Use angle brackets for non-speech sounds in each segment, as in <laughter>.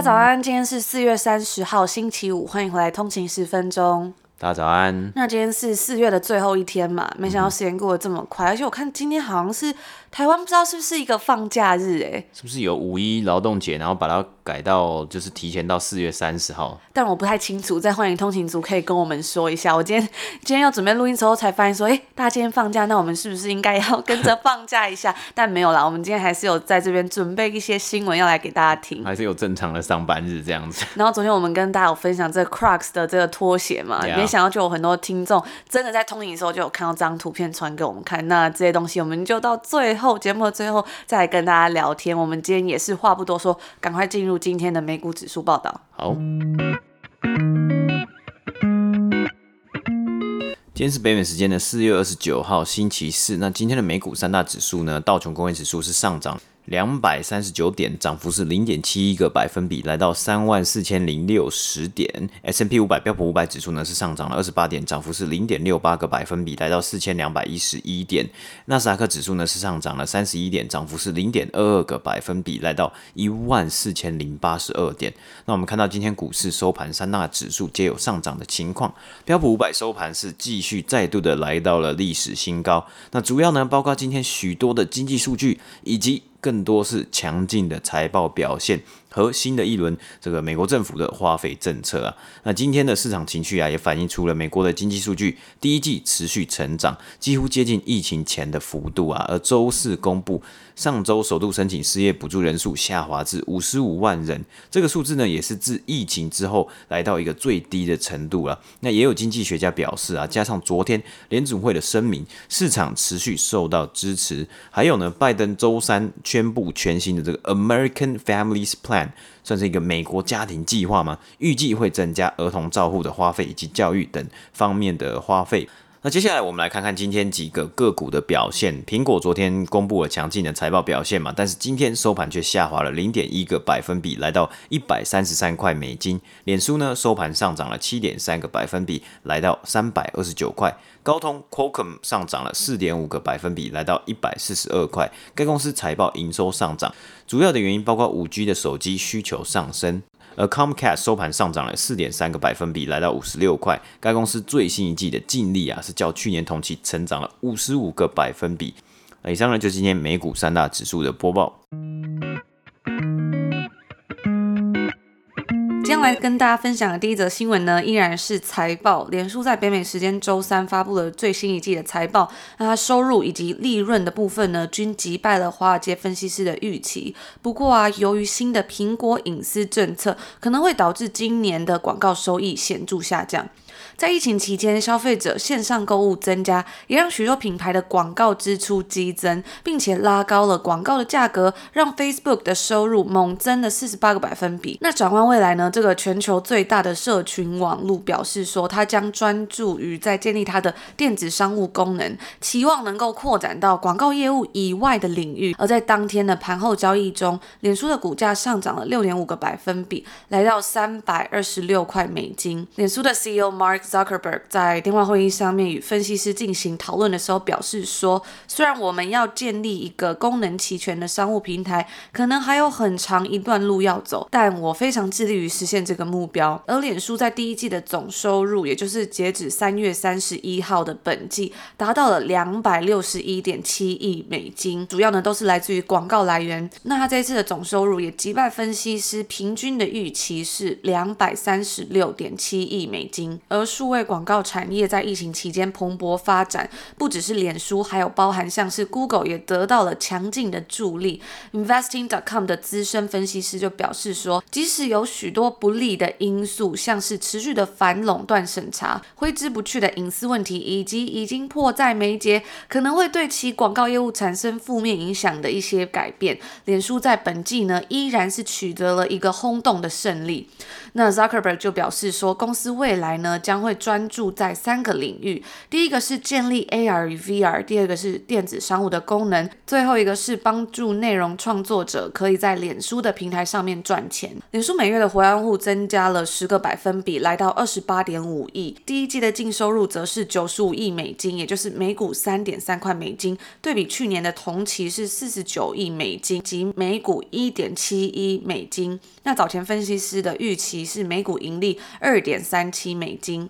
家早安，今天是四月三十号，星期五，欢迎回来通勤十分钟。大家早安。那今天是四月的最后一天嘛，没想到时间过得这么快，嗯、而且我看今天好像是。台湾不知道是不是一个放假日哎，是不是有五一劳动节，然后把它改到就是提前到四月三十号？但我不太清楚，在欢迎通勤族可以跟我们说一下。我今天 <laughs> 今天要准备录音之后才发现说，哎，大家今天放假，那我们是不是应该要跟着放假一下？但没有啦，我们今天还是有在这边准备一些新闻要来给大家听，<laughs> 还是有正常的上班日这样子。然后昨天我们跟大家有分享这个 Crocs 的这个拖鞋嘛.没想到就有很多听众真的在通勤的时候就有看到这张图片传给我们看。那这些东西我们就到最后节目的最后。再来跟大家聊天，我们今天也是话不多说，赶快进入今天的美股指数报道。好，今天是北美时间的四月二十九号星期四。那今天的美股三大指数呢？道琼工业指数是上涨。两百三十九点，涨幅是零点七一个百分比，来到三万四千零六十点。S n P 五百标普五百指数呢是上涨了二十八点，涨幅是零点六八个百分比，来到四千两百一十一点。纳斯达克指数呢是上涨了三十一点，涨幅是零点二二个百分比，来到一万四千零八十二点。那我们看到今天股市收盘，三大指数皆有上涨的情况。标普五百收盘是继续再度的来到了历史新高。那主要呢包括今天许多的经济数据以及。更多是强劲的财报表现。和新的一轮这个美国政府的花费政策啊，那今天的市场情绪啊也反映出了美国的经济数据，第一季持续成长，几乎接近疫情前的幅度啊。而周四公布上周首度申请失业补助人数下滑至五十五万人，这个数字呢也是自疫情之后来到一个最低的程度了。那也有经济学家表示啊，加上昨天联准会的声明，市场持续受到支持。还有呢，拜登周三宣布全新的这个 American Families Plan。算是一个美国家庭计划吗？预计会增加儿童照护的花费以及教育等方面的花费。那接下来我们来看看今天几个个股的表现。苹果昨天公布了强劲的财报表现嘛，但是今天收盘却下滑了零点一个百分比，来到一百三十三块美金。脸书呢收盘上涨了七点三个百分比，来到三百二十九块。高通 Qualcomm 上涨了四点五个百分比，来到一百四十二块。该公司财报营收上涨，主要的原因包括五 G 的手机需求上升。而 Comcast 收盘上涨了四点三个百分比，来到五十六块。该公司最新一季的净利啊，是较去年同期成长了五十五个百分比。以上呢，就是今天美股三大指数的播报。今天来跟大家分享的第一则新闻呢，依然是财报。脸书在北美时间周三发布了最新一季的财报，那它收入以及利润的部分呢，均击败了华尔街分析师的预期。不过啊，由于新的苹果隐私政策，可能会导致今年的广告收益显著下降。在疫情期间，消费者线上购物增加，也让许多品牌的广告支出激增，并且拉高了广告的价格，让 Facebook 的收入猛增了四十八个百分比。那展望未来呢？这个全球最大的社群网络表示说，它将专注于在建立它的电子商务功能，期望能够扩展到广告业务以外的领域。而在当天的盘后交易中，脸书的股价上涨了六点五个百分比，来到三百二十六块美金。脸书的 CEO Mark Zuckerberg 在电话会议上面与分析师进行讨论的时候表示说，虽然我们要建立一个功能齐全的商务平台，可能还有很长一段路要走，但我非常致力于实现这个目标。而脸书在第一季的总收入，也就是截止三月三十一号的本季，达到了两百六十一点七亿美金，主要呢都是来自于广告来源。那他这一次的总收入也击败分析师平均的预期是两百三十六点七亿美金，而数位广告产业在疫情期间蓬勃发展，不只是脸书，还有包含像是 Google 也得到了强劲的助力。Investing.com 的资深分析师就表示说，即使有许多不利的因素，像是持续的反垄断审查、挥之不去的隐私问题，以及已经迫在眉睫可能会对其广告业务产生负面影响的一些改变，脸书在本季呢依然是取得了一个轰动的胜利。那 Zuckerberg 就表示说，公司未来呢将会专注在三个领域，第一个是建立 AR 与 VR，第二个是电子商务的功能，最后一个是帮助内容创作者可以在脸书的平台上面赚钱。脸书每月的活跃户增加了十个百分比，来到二十八点五亿，第一季的净收入则是九十五亿美金，也就是每股三点三块美金，对比去年的同期是四十九亿美金，及每股一点七一美金。那早前分析师的预期是每股盈利二点三七美金。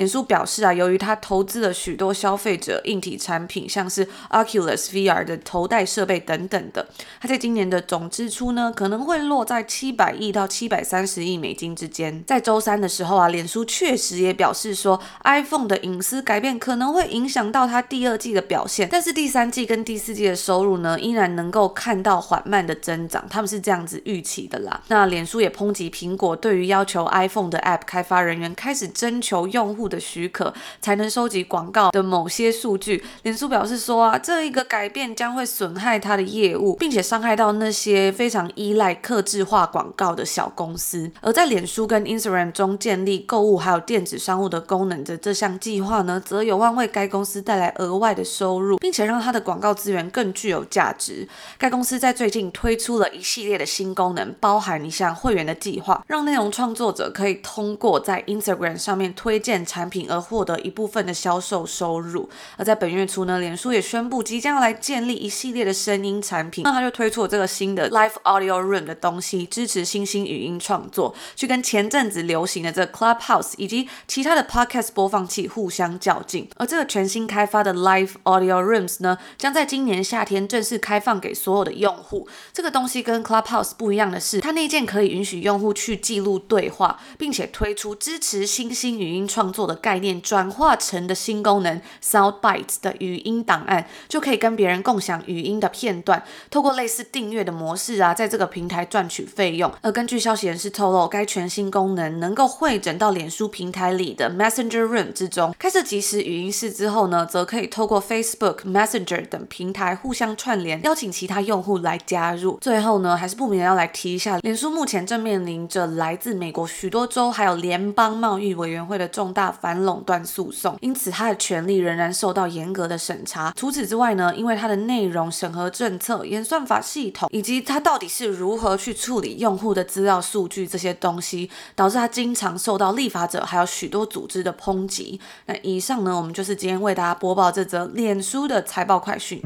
脸书表示啊，由于他投资了许多消费者硬体产品，像是 Oculus VR 的头戴设备等等的，他在今年的总支出呢，可能会落在七百亿到七百三十亿美金之间。在周三的时候啊，脸书确实也表示说，iPhone 的隐私改变可能会影响到它第二季的表现，但是第三季跟第四季的收入呢，依然能够看到缓慢的增长，他们是这样子预期的啦。那脸书也抨击苹果对于要求 iPhone 的 App 开发人员开始征求用户的许可才能收集广告的某些数据，脸书表示说啊，这一个改变将会损害它的业务，并且伤害到那些非常依赖客制化广告的小公司。而在脸书跟 Instagram 中建立购物还有电子商务的功能的这项计划呢，则有望为该公司带来额外的收入，并且让它的广告资源更具有价值。该公司在最近推出了一系列的新功能，包含一项会员的计划，让内容创作者可以通过在 Instagram 上面推荐产产品而获得一部分的销售收入。而在本月初呢，脸书也宣布即将要来建立一系列的声音产品，那他就推出了这个新的 Live Audio Room 的东西，支持新兴语音创作，去跟前阵子流行的这个 Clubhouse 以及其他的 Podcast 播放器互相较劲。而这个全新开发的 Live Audio Rooms 呢，将在今年夏天正式开放给所有的用户。这个东西跟 Clubhouse 不一样的是，它那件可以允许用户去记录对话，并且推出支持新兴语音创作的概念转化成的新功能 Soundbites 的语音档案，就可以跟别人共享语音的片段，透过类似订阅的模式啊，在这个平台赚取费用。而根据消息人士透露，该全新功能能够汇整到脸书平台里的 Messenger Room 之中。开设即时语音室之后呢，则可以透过 Facebook Messenger 等平台互相串联，邀请其他用户来加入。最后呢，还是不免要来提一下，脸书目前正面临着来自美国许多州还有联邦贸易委员会的重大反垄断诉讼，因此它的权利仍然受到严格的审查。除此之外呢，因为它的内容审核政策、演算法系统以及它到底是如何去处理用户的资料数据这些东西，导致它经常受到立法者还有许多组织的抨击。那以上呢，我们就是今天为大家播报这则脸书的财报快讯。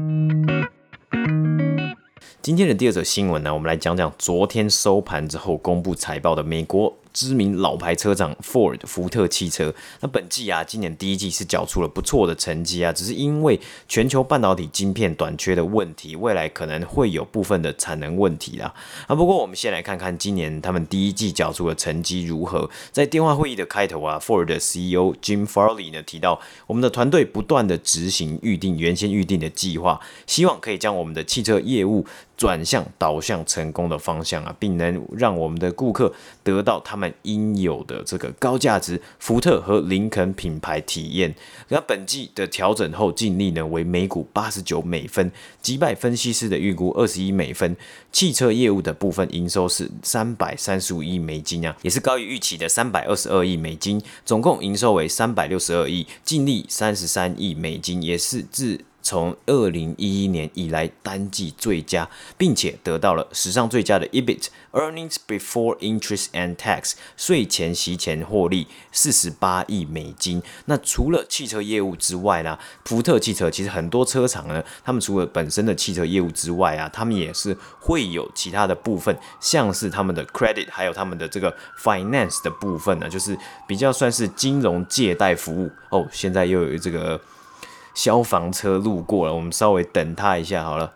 今天的第二则新闻呢，我们来讲讲昨天收盘之后公布财报的美国。知名老牌车厂 Ford 福特汽车，那本季啊，今年第一季是缴出了不错的成绩啊，只是因为全球半导体晶片短缺的问题，未来可能会有部分的产能问题啦。啊，不过我们先来看看今年他们第一季缴出的成绩如何。在电话会议的开头啊，Ford 的 CEO Jim Farley 呢提到，我们的团队不断的执行预定原先预定的计划，希望可以将我们的汽车业务转向导向成功的方向啊，并能让我们的顾客得到他们。应有的这个高价值福特和林肯品牌体验，那本季的调整后净利呢为每股八十九美分，击败分析师的预估二十一美分。汽车业务的部分营收是三百三十五亿美金啊，也是高于预期的三百二十二亿美金，总共营收为三百六十二亿，净利三十三亿美金，也是自。从二零一一年以来单季最佳，并且得到了史上最佳的 EBIT（Earnings Before Interest and Tax） 税前息前获利四十八亿美金。那除了汽车业务之外呢，福特汽车其实很多车厂呢，他们除了本身的汽车业务之外啊，他们也是会有其他的部分，像是他们的 credit，还有他们的这个 finance 的部分呢，就是比较算是金融借贷服务哦。现在又有这个。消防车路过了，我们稍微等他一下好了。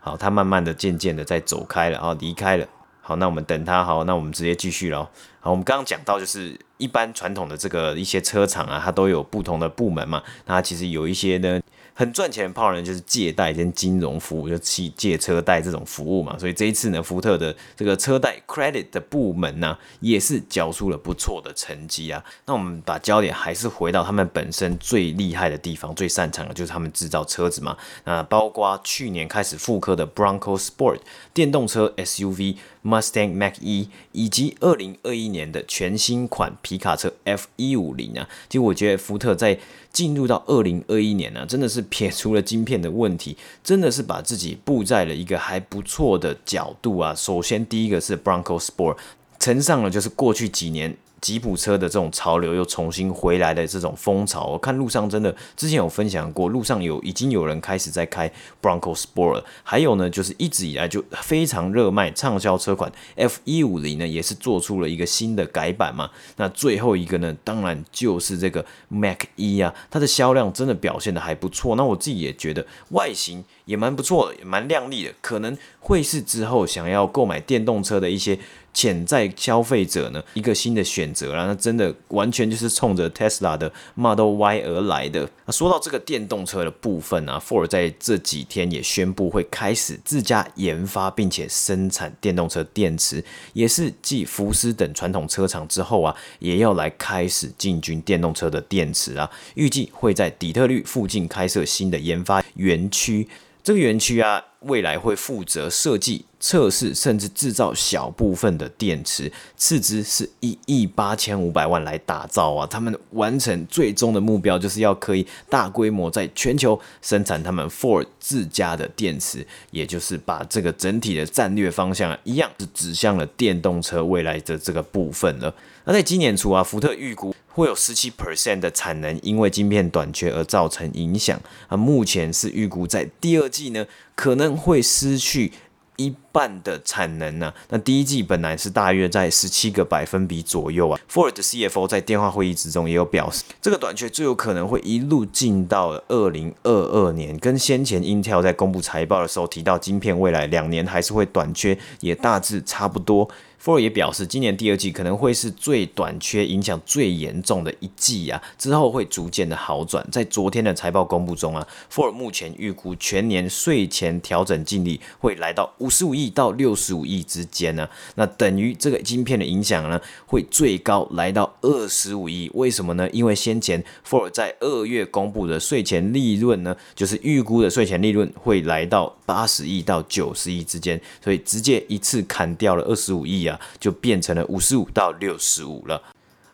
好，他慢慢的、渐渐的在走开了，啊离开了。好，那我们等他。好，那我们直接继续喽。好，我们刚刚讲到，就是一般传统的这个一些车厂啊，它都有不同的部门嘛。那其实有一些呢。很赚钱的泡人就是借贷跟金融服务，就汽借车贷这种服务嘛。所以这一次呢，福特的这个车贷 credit 的部门呢、也是交出了不错的成绩啊。那我们把焦点还是回到他们本身最厉害的地方，最擅长的就是他们制造车子嘛。那包括去年开始复刻的 Bronco Sport 电动车 SUV Mustang Mach-E，以及二零二一年的全新款皮卡车 F 一五零啊。其实我觉得福特在进入到二零二一年呢、真的是撇除了晶片的问题，真的是把自己布在了一个还不错的角度啊。首先，第一个是 Bronco Sport，乘上了就是过去几年。吉普车的这种潮流又重新回来的这种风潮，我看路上真的之前有分享过，路上有已经有人开始在开 Bronco Sport，还有呢就是一直以来就非常热卖畅销车款 F 一五零呢也是做出了一个新的改版嘛。那最后一个呢，当然就是这个 Mac 一啊，它的销量真的表现得还不错。那我自己也觉得外形也蛮不错的，也蛮靓丽的，可能会是之后想要购买电动车的一些。潜在消费者呢，一个新的选择啦，那真的完全就是冲着 Tesla 的 Model Y 而来的。那说到这个电动车的部分啊，Ford 在这几天也宣布会开始自家研发并且生产电动车电池，也是继福斯等传统车厂之后啊，也要来开始进军电动车的电池啊，预计会在底特律附近开设新的研发园区。这个园区啊，未来会负责设计、测试，甚至制造小部分的电池，斥资是一亿八千五百万来打造啊。他们完成最终的目标，就是要可以大规模在全球生产他们 Ford 自家的电池，也就是把这个整体的战略方向一样是指向了电动车未来的这个部分了。那在今年初啊，福特预估。会有十七 percent 的产能因为晶片短缺而造成影响。啊，目前是预估在第二季呢可能会失去一半的产能呢、那第一季本来是大约在十七个百分比左右啊。Ford 的 CFO 在电话会议之中也有表示，这个短缺最有可能会一路进到二零二二年，跟先前 Intel 在公布财报的时候提到晶片未来两年还是会短缺，也大致差不多。Ford 也表示，今年第二季可能会是最短缺、影响最严重的一季啊，之后会逐渐的好转。在昨天的财报公布中啊，Ford 目前预估全年税前调整净利会来到五十五亿到六十五亿之间呢、那等于这个晶片的影响呢，会最高来到二十五亿。为什么呢？因为先前 Ford 在二月公布的税前利润呢，就是预估的税前利润会来到八十亿到九十亿之间，所以直接一次砍掉了二十五亿啊。就变成了五十五到六十五了。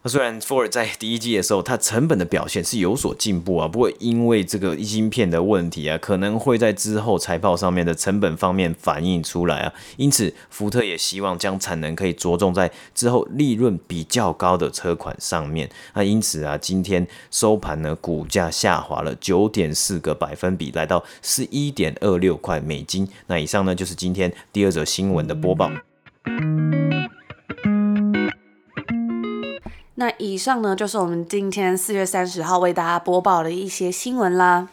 虽然 Ford 在第一季的时候，它成本的表现是有所进步啊，不过因为这个晶片的问题啊，可能会在之后财报上面的成本方面反映出来啊。因此，福特也希望将产能可以着重在之后利润比较高的车款上面。那因此啊，今天收盘呢，股价下滑了九点四个百分比，来到十一点二六块美金。那以上呢，就是今天第二则新闻的播报。那以上呢，就是我们今天四月三十号为大家播报的一些新闻啦。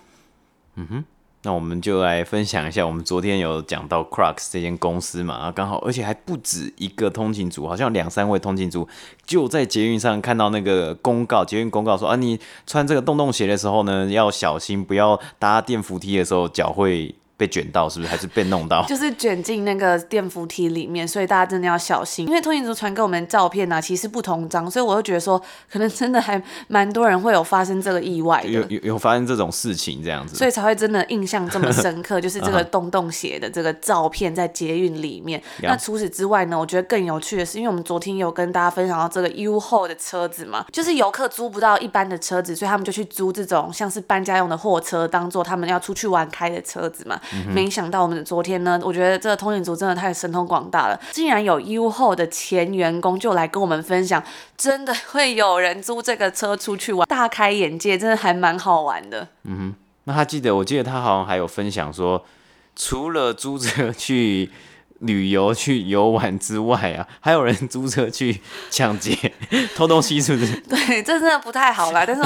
嗯哼，那我们就来分享一下，我们昨天有讲到 Crux 这间公司嘛，啊，刚好而且还不止一个通勤族，好像两三位通勤族就在捷运上看到那个公告，捷运公告说啊，你穿这个洞洞鞋的时候呢，要小心，不要搭电扶梯的时候脚会。被卷到是不是？还是被弄到？<laughs> 就是卷进那个电扶梯里面，所以大家真的要小心。因为通勤族传给我们的照片呢、啊，其实不同张，所以我就觉得说，可能真的还蛮多人会有发生这个意外的，有有有发生这种事情这样子，所以才会真的印象这么深刻。<laughs> 就是这个洞洞鞋的这个照片在捷运里面。那除此之外呢，我觉得更有趣的是，因为我们昨天有跟大家分享到这个 U-Haul 的车子嘛，就是游客租不到一般的车子，所以他们就去租这种像是搬家用的货车，当做他们要出去玩开的车子嘛。没想到我们昨天呢，我觉得这个通讯组真的太神通广大了，竟然有优后的前员工就来跟我们分享，真的会有人租这个车出去玩，大开眼界，真的还蛮好玩的。嗯哼，那他记得，我记得他好像还有分享说，除了租车去旅游去游玩之外啊，<laughs> 还有人租车去抢劫、<laughs> 偷东西，是不是？<laughs> 对，这真的不太好啦。但是，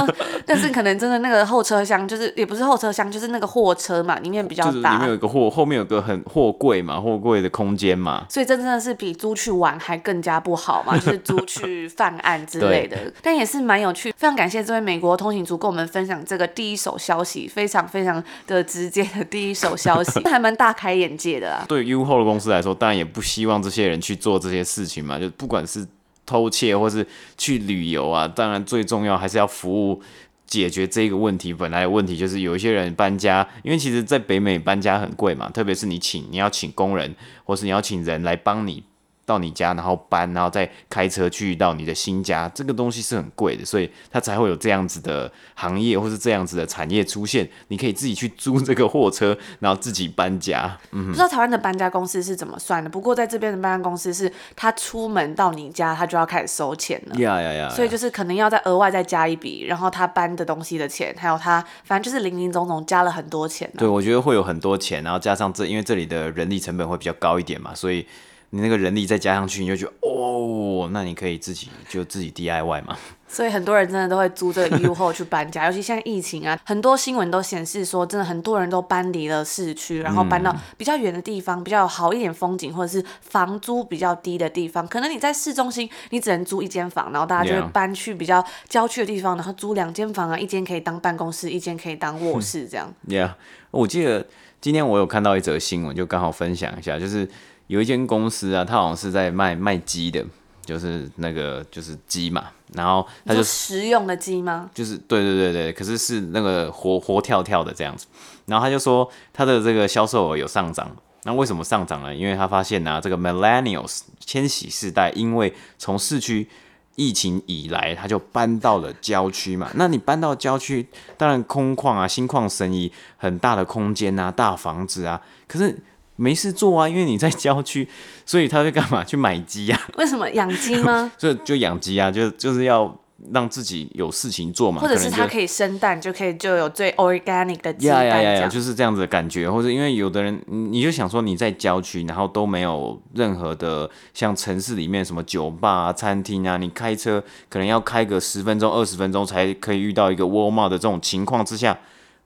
但是可能真的那个后车厢，就是也不是后车厢，就是那个货车嘛，里面比较大，就是里面有个货，后面有个很货柜嘛，货柜的空间嘛。所以，这真的是比租去玩还更加不好嘛，就是租去犯案之类的。但也是蛮有趣，非常感谢这位美国通行族跟我们分享这个第一手消息，非常非常的直接的第一手消息，还蛮大开眼界的啊。对 U-Haul 的公司来说，当然也不希望这些人去做这些事情嘛，就不管是偷窃或是去旅游啊，当然最重要还是要服务解决这个问题。本来的问题就是有一些人搬家，因为其实在北美搬家很贵嘛，特别是你请你要请工人，或是你要请人来帮你。到你家，然后搬，然后再开车去到你的新家，这个东西是很贵的，所以它才会有这样子的行业或是这样子的产业出现。你可以自己去租这个货车，然后自己搬家。嗯，不知道台湾的搬家公司是怎么算的？不过在这边的搬家公司是，他出门到你家，他就要开始收钱了。呀呀呀！所以就是可能要再额外再加一笔，然后他搬的东西的钱，还有他反正就是零零总总加了很多钱。对，我觉得会有很多钱，然后加上这，因为这里的人力成本会比较高一点嘛，所以。你那个人力再加上去，你就觉得哦，那你可以自己就自己 DIY 嘛。所以很多人真的都会租这个 U-Haul 去搬家，<laughs> 尤其现在疫情啊，很多新闻都显示说，真的很多人都搬离了市区，然后搬到比较远的地方，比较好一点风景，或者是房租比较低的地方。可能你在市中心，你只能租一间房，然后大家就会搬去比较郊区的地方，然后租两间房啊，一间可以当办公室，一间可以当卧室，这样。Yeah，我记得今天我有看到一则新闻，就刚好分享一下，就是。有一间公司啊，他好像是在卖卖鸡的，就是那个就是鸡嘛，然后他就食用的鸡吗？就是对对对对，可是是那个活活跳跳的这样子，然后他就说他的这个销售额有上涨，那为什么上涨呢？因为他发现呢、啊，这个 Millennials 千禧世代，因为从市区疫情以来，他就搬到了郊区嘛，那你搬到郊区，当然空旷啊，心旷神怡，很大的空间啊，大房子啊，可是。没事做啊，因为你在郊区，<laughs> 所以他会干嘛？去买鸡啊？为什么养鸡吗？<laughs> 就就养鸡啊，就就是要让自己有事情做嘛。或者是他可以生蛋，就，就可以就有最 organic 的鸡蛋。呀呀呀，就是这样子的感觉。或者因为有的人，你就想说你在郊区，然后都没有任何的像城市里面什么酒吧啊、餐厅啊，你开车可能要开个十分钟、二十分钟才可以遇到一个 Walmart 的这种情况之下。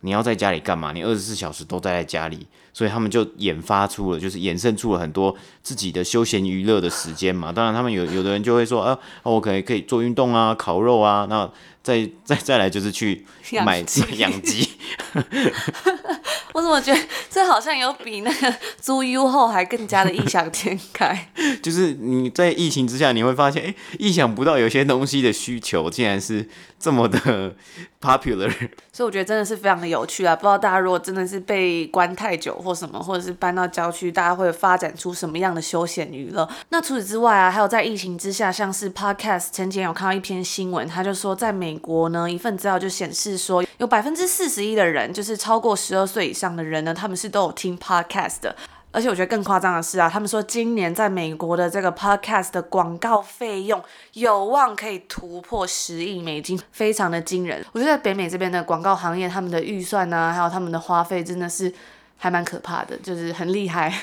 你要在家里干嘛？你二十四小时都待在家里，所以他们就研发出了，就是衍生出了很多自己的休闲娱乐的时间嘛。当然，他们有有的人就会说，啊，我可以可以做运动啊，烤肉啊，那再再再来就是去买 <laughs> 养鸡。<laughs> 我怎么觉得这好像有比那个租 U-Haul 还更加的异想天开？<laughs> 就是你在疫情之下，你会发现，哎、欸，意想不到有些东西的需求竟然是这么的 <laughs> popular。所以我觉得真的是非常的有趣啊！不知道大家如果真的是被关太久或什么，或者是搬到郊区，大家会发展出什么样的休闲娱乐？那除此之外啊，还有在疫情之下，像是 Podcast，前几天有看到一篇新闻，他就说在美国呢，一份资料就显示说，有百分之四十一的人，就是超过十二岁以上。的人呢，他们是都有听 podcast 的，而且我觉得更夸张的是啊，他们说今年在美国的这个 podcast 的广告费用有望可以突破十亿美金，非常的惊人。我觉得在北美这边的广告行业，他们的预算呢、还有他们的花费，真的是还蛮可怕的，就是很厉害。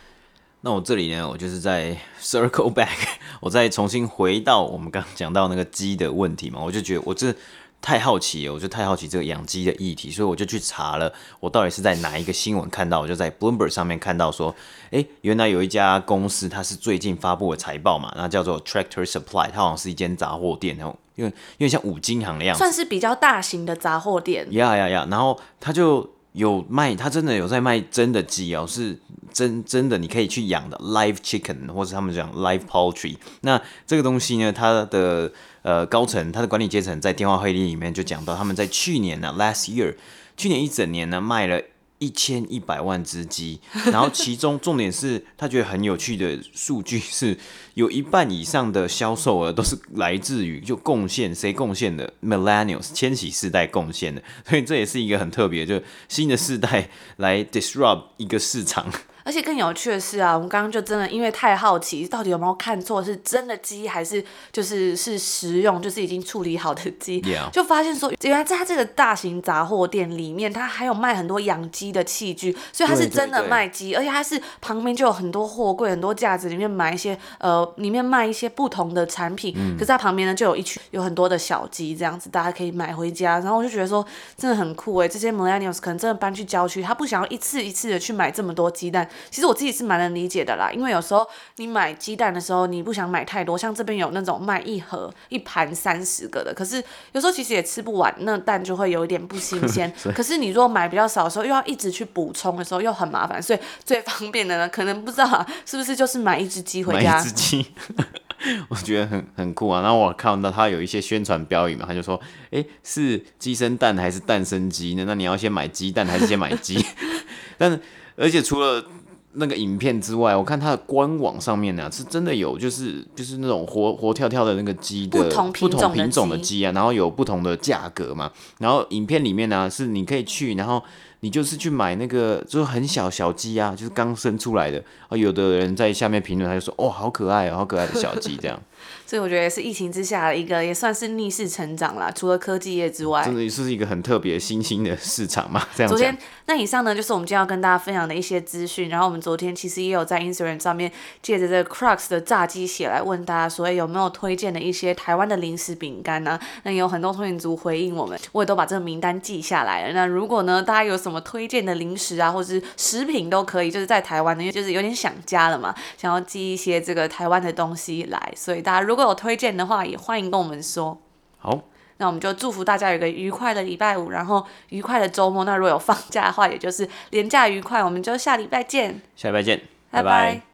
<laughs> 那我这里呢，我就是在 circle back，<laughs> 我再重新回到我们刚刚讲到那个鸡的问题嘛，我就觉得我这。太好奇了，我就太好奇这个养鸡的议题，所以我就去查了，我到底是在哪一个新闻看到？我就在 Bloomberg 上面看到说，诶，原来有一家公司，它是最近发布的财报嘛，那叫做 Tractor Supply，它好像是一间杂货店，然后因为因为像五金行的样子，算是比较大型的杂货店。呀呀呀，然后它就有卖，他真的有在卖真的鸡哦，是真真的你可以去养的 live chicken，或者他们讲 live poultry。那这个东西呢，它的呃，高层它的管理阶层在电话会议里面就讲到，他们在去年呢，last year，去年一整年呢，卖了一千一百万只鸡，然后其中重点是他觉得很有趣的数据是，有一半以上的销售额都是来自于就贡献谁贡献的，millennials 千禧世代贡献的，所以这也是一个很特别，就新的世代来 disrupt 一个市场。而且更有趣的是啊，我们刚刚就真的因为太好奇，到底有没有看错，是真的鸡还是就是是食用，就是已经处理好的鸡.就发现说，原来在它这个大型杂货店里面，它还有卖很多养鸡的器具，所以它是真的卖鸡，而且它是旁边就有很多货柜、很多架子，里面买一些呃，里面卖一些不同的产品，嗯、可是它旁边呢就有一群有很多的小鸡这样子，大家可以买回家。然后我就觉得说，真的很酷诶，这些 millennials 可能真的搬去郊区，他不想要一次一次的去买这么多鸡蛋。其实我自己是蛮能理解的啦，因为有时候你买鸡蛋的时候，你不想买太多，像这边有那种卖一盒一盘三十个的，可是有时候其实也吃不完，那蛋就会有一点不新鲜。<laughs> 可是你如果买比较少的时候，又要一直去补充的时候，又很麻烦，所以最方便的呢，可能不知道、啊、是不是就是买一只鸡回家。买一只鸡，<laughs> 我觉得很很酷啊。然后我看到他有一些宣传标语嘛，他就说：“哎、欸，是鸡生蛋还是蛋生鸡呢？那你要先买鸡蛋还是先买鸡？” <laughs> 但是而且除了那个影片之外，我看它的官网上面呢、啊，是真的有，就是就是那种活活跳跳的那个鸡的不同品种的鸡啊，然后有不同的价格嘛。然后影片里面呢、啊，是你可以去，然后你就是去买那个就是很小小鸡啊，就是刚生出来的。啊，有的人在下面评论，他就说：“哦，好可爱哦，好可爱的小鸡。”这样。<laughs> 所以我觉得也是疫情之下的一个，也算是逆势成长啦。除了科技业之外，真的是一个很特别新兴的市场嘛。这样。昨天那以上呢，就是我们今天要跟大家分享的一些资讯。然后我们昨天其实也有在 Instagram 上面借着这个 Crux 的炸鸡血来问大家，说有没有推荐的一些台湾的零食饼干呢？那有很多通勤族回应我们，我也都把这个名单记下来了。那如果呢，大家有什么推荐的零食啊，或者是食品都可以，就是在台湾的，因为就是有点想家了嘛，想要寄一些这个台湾的东西来，所以大家如果有推荐的话，也欢迎跟我们说。好，那我们就祝福大家有个愉快的礼拜五，然后愉快的周末。那如果有放假的话，也就是连假愉快。我们就下礼拜见，下礼拜见，拜拜。拜拜。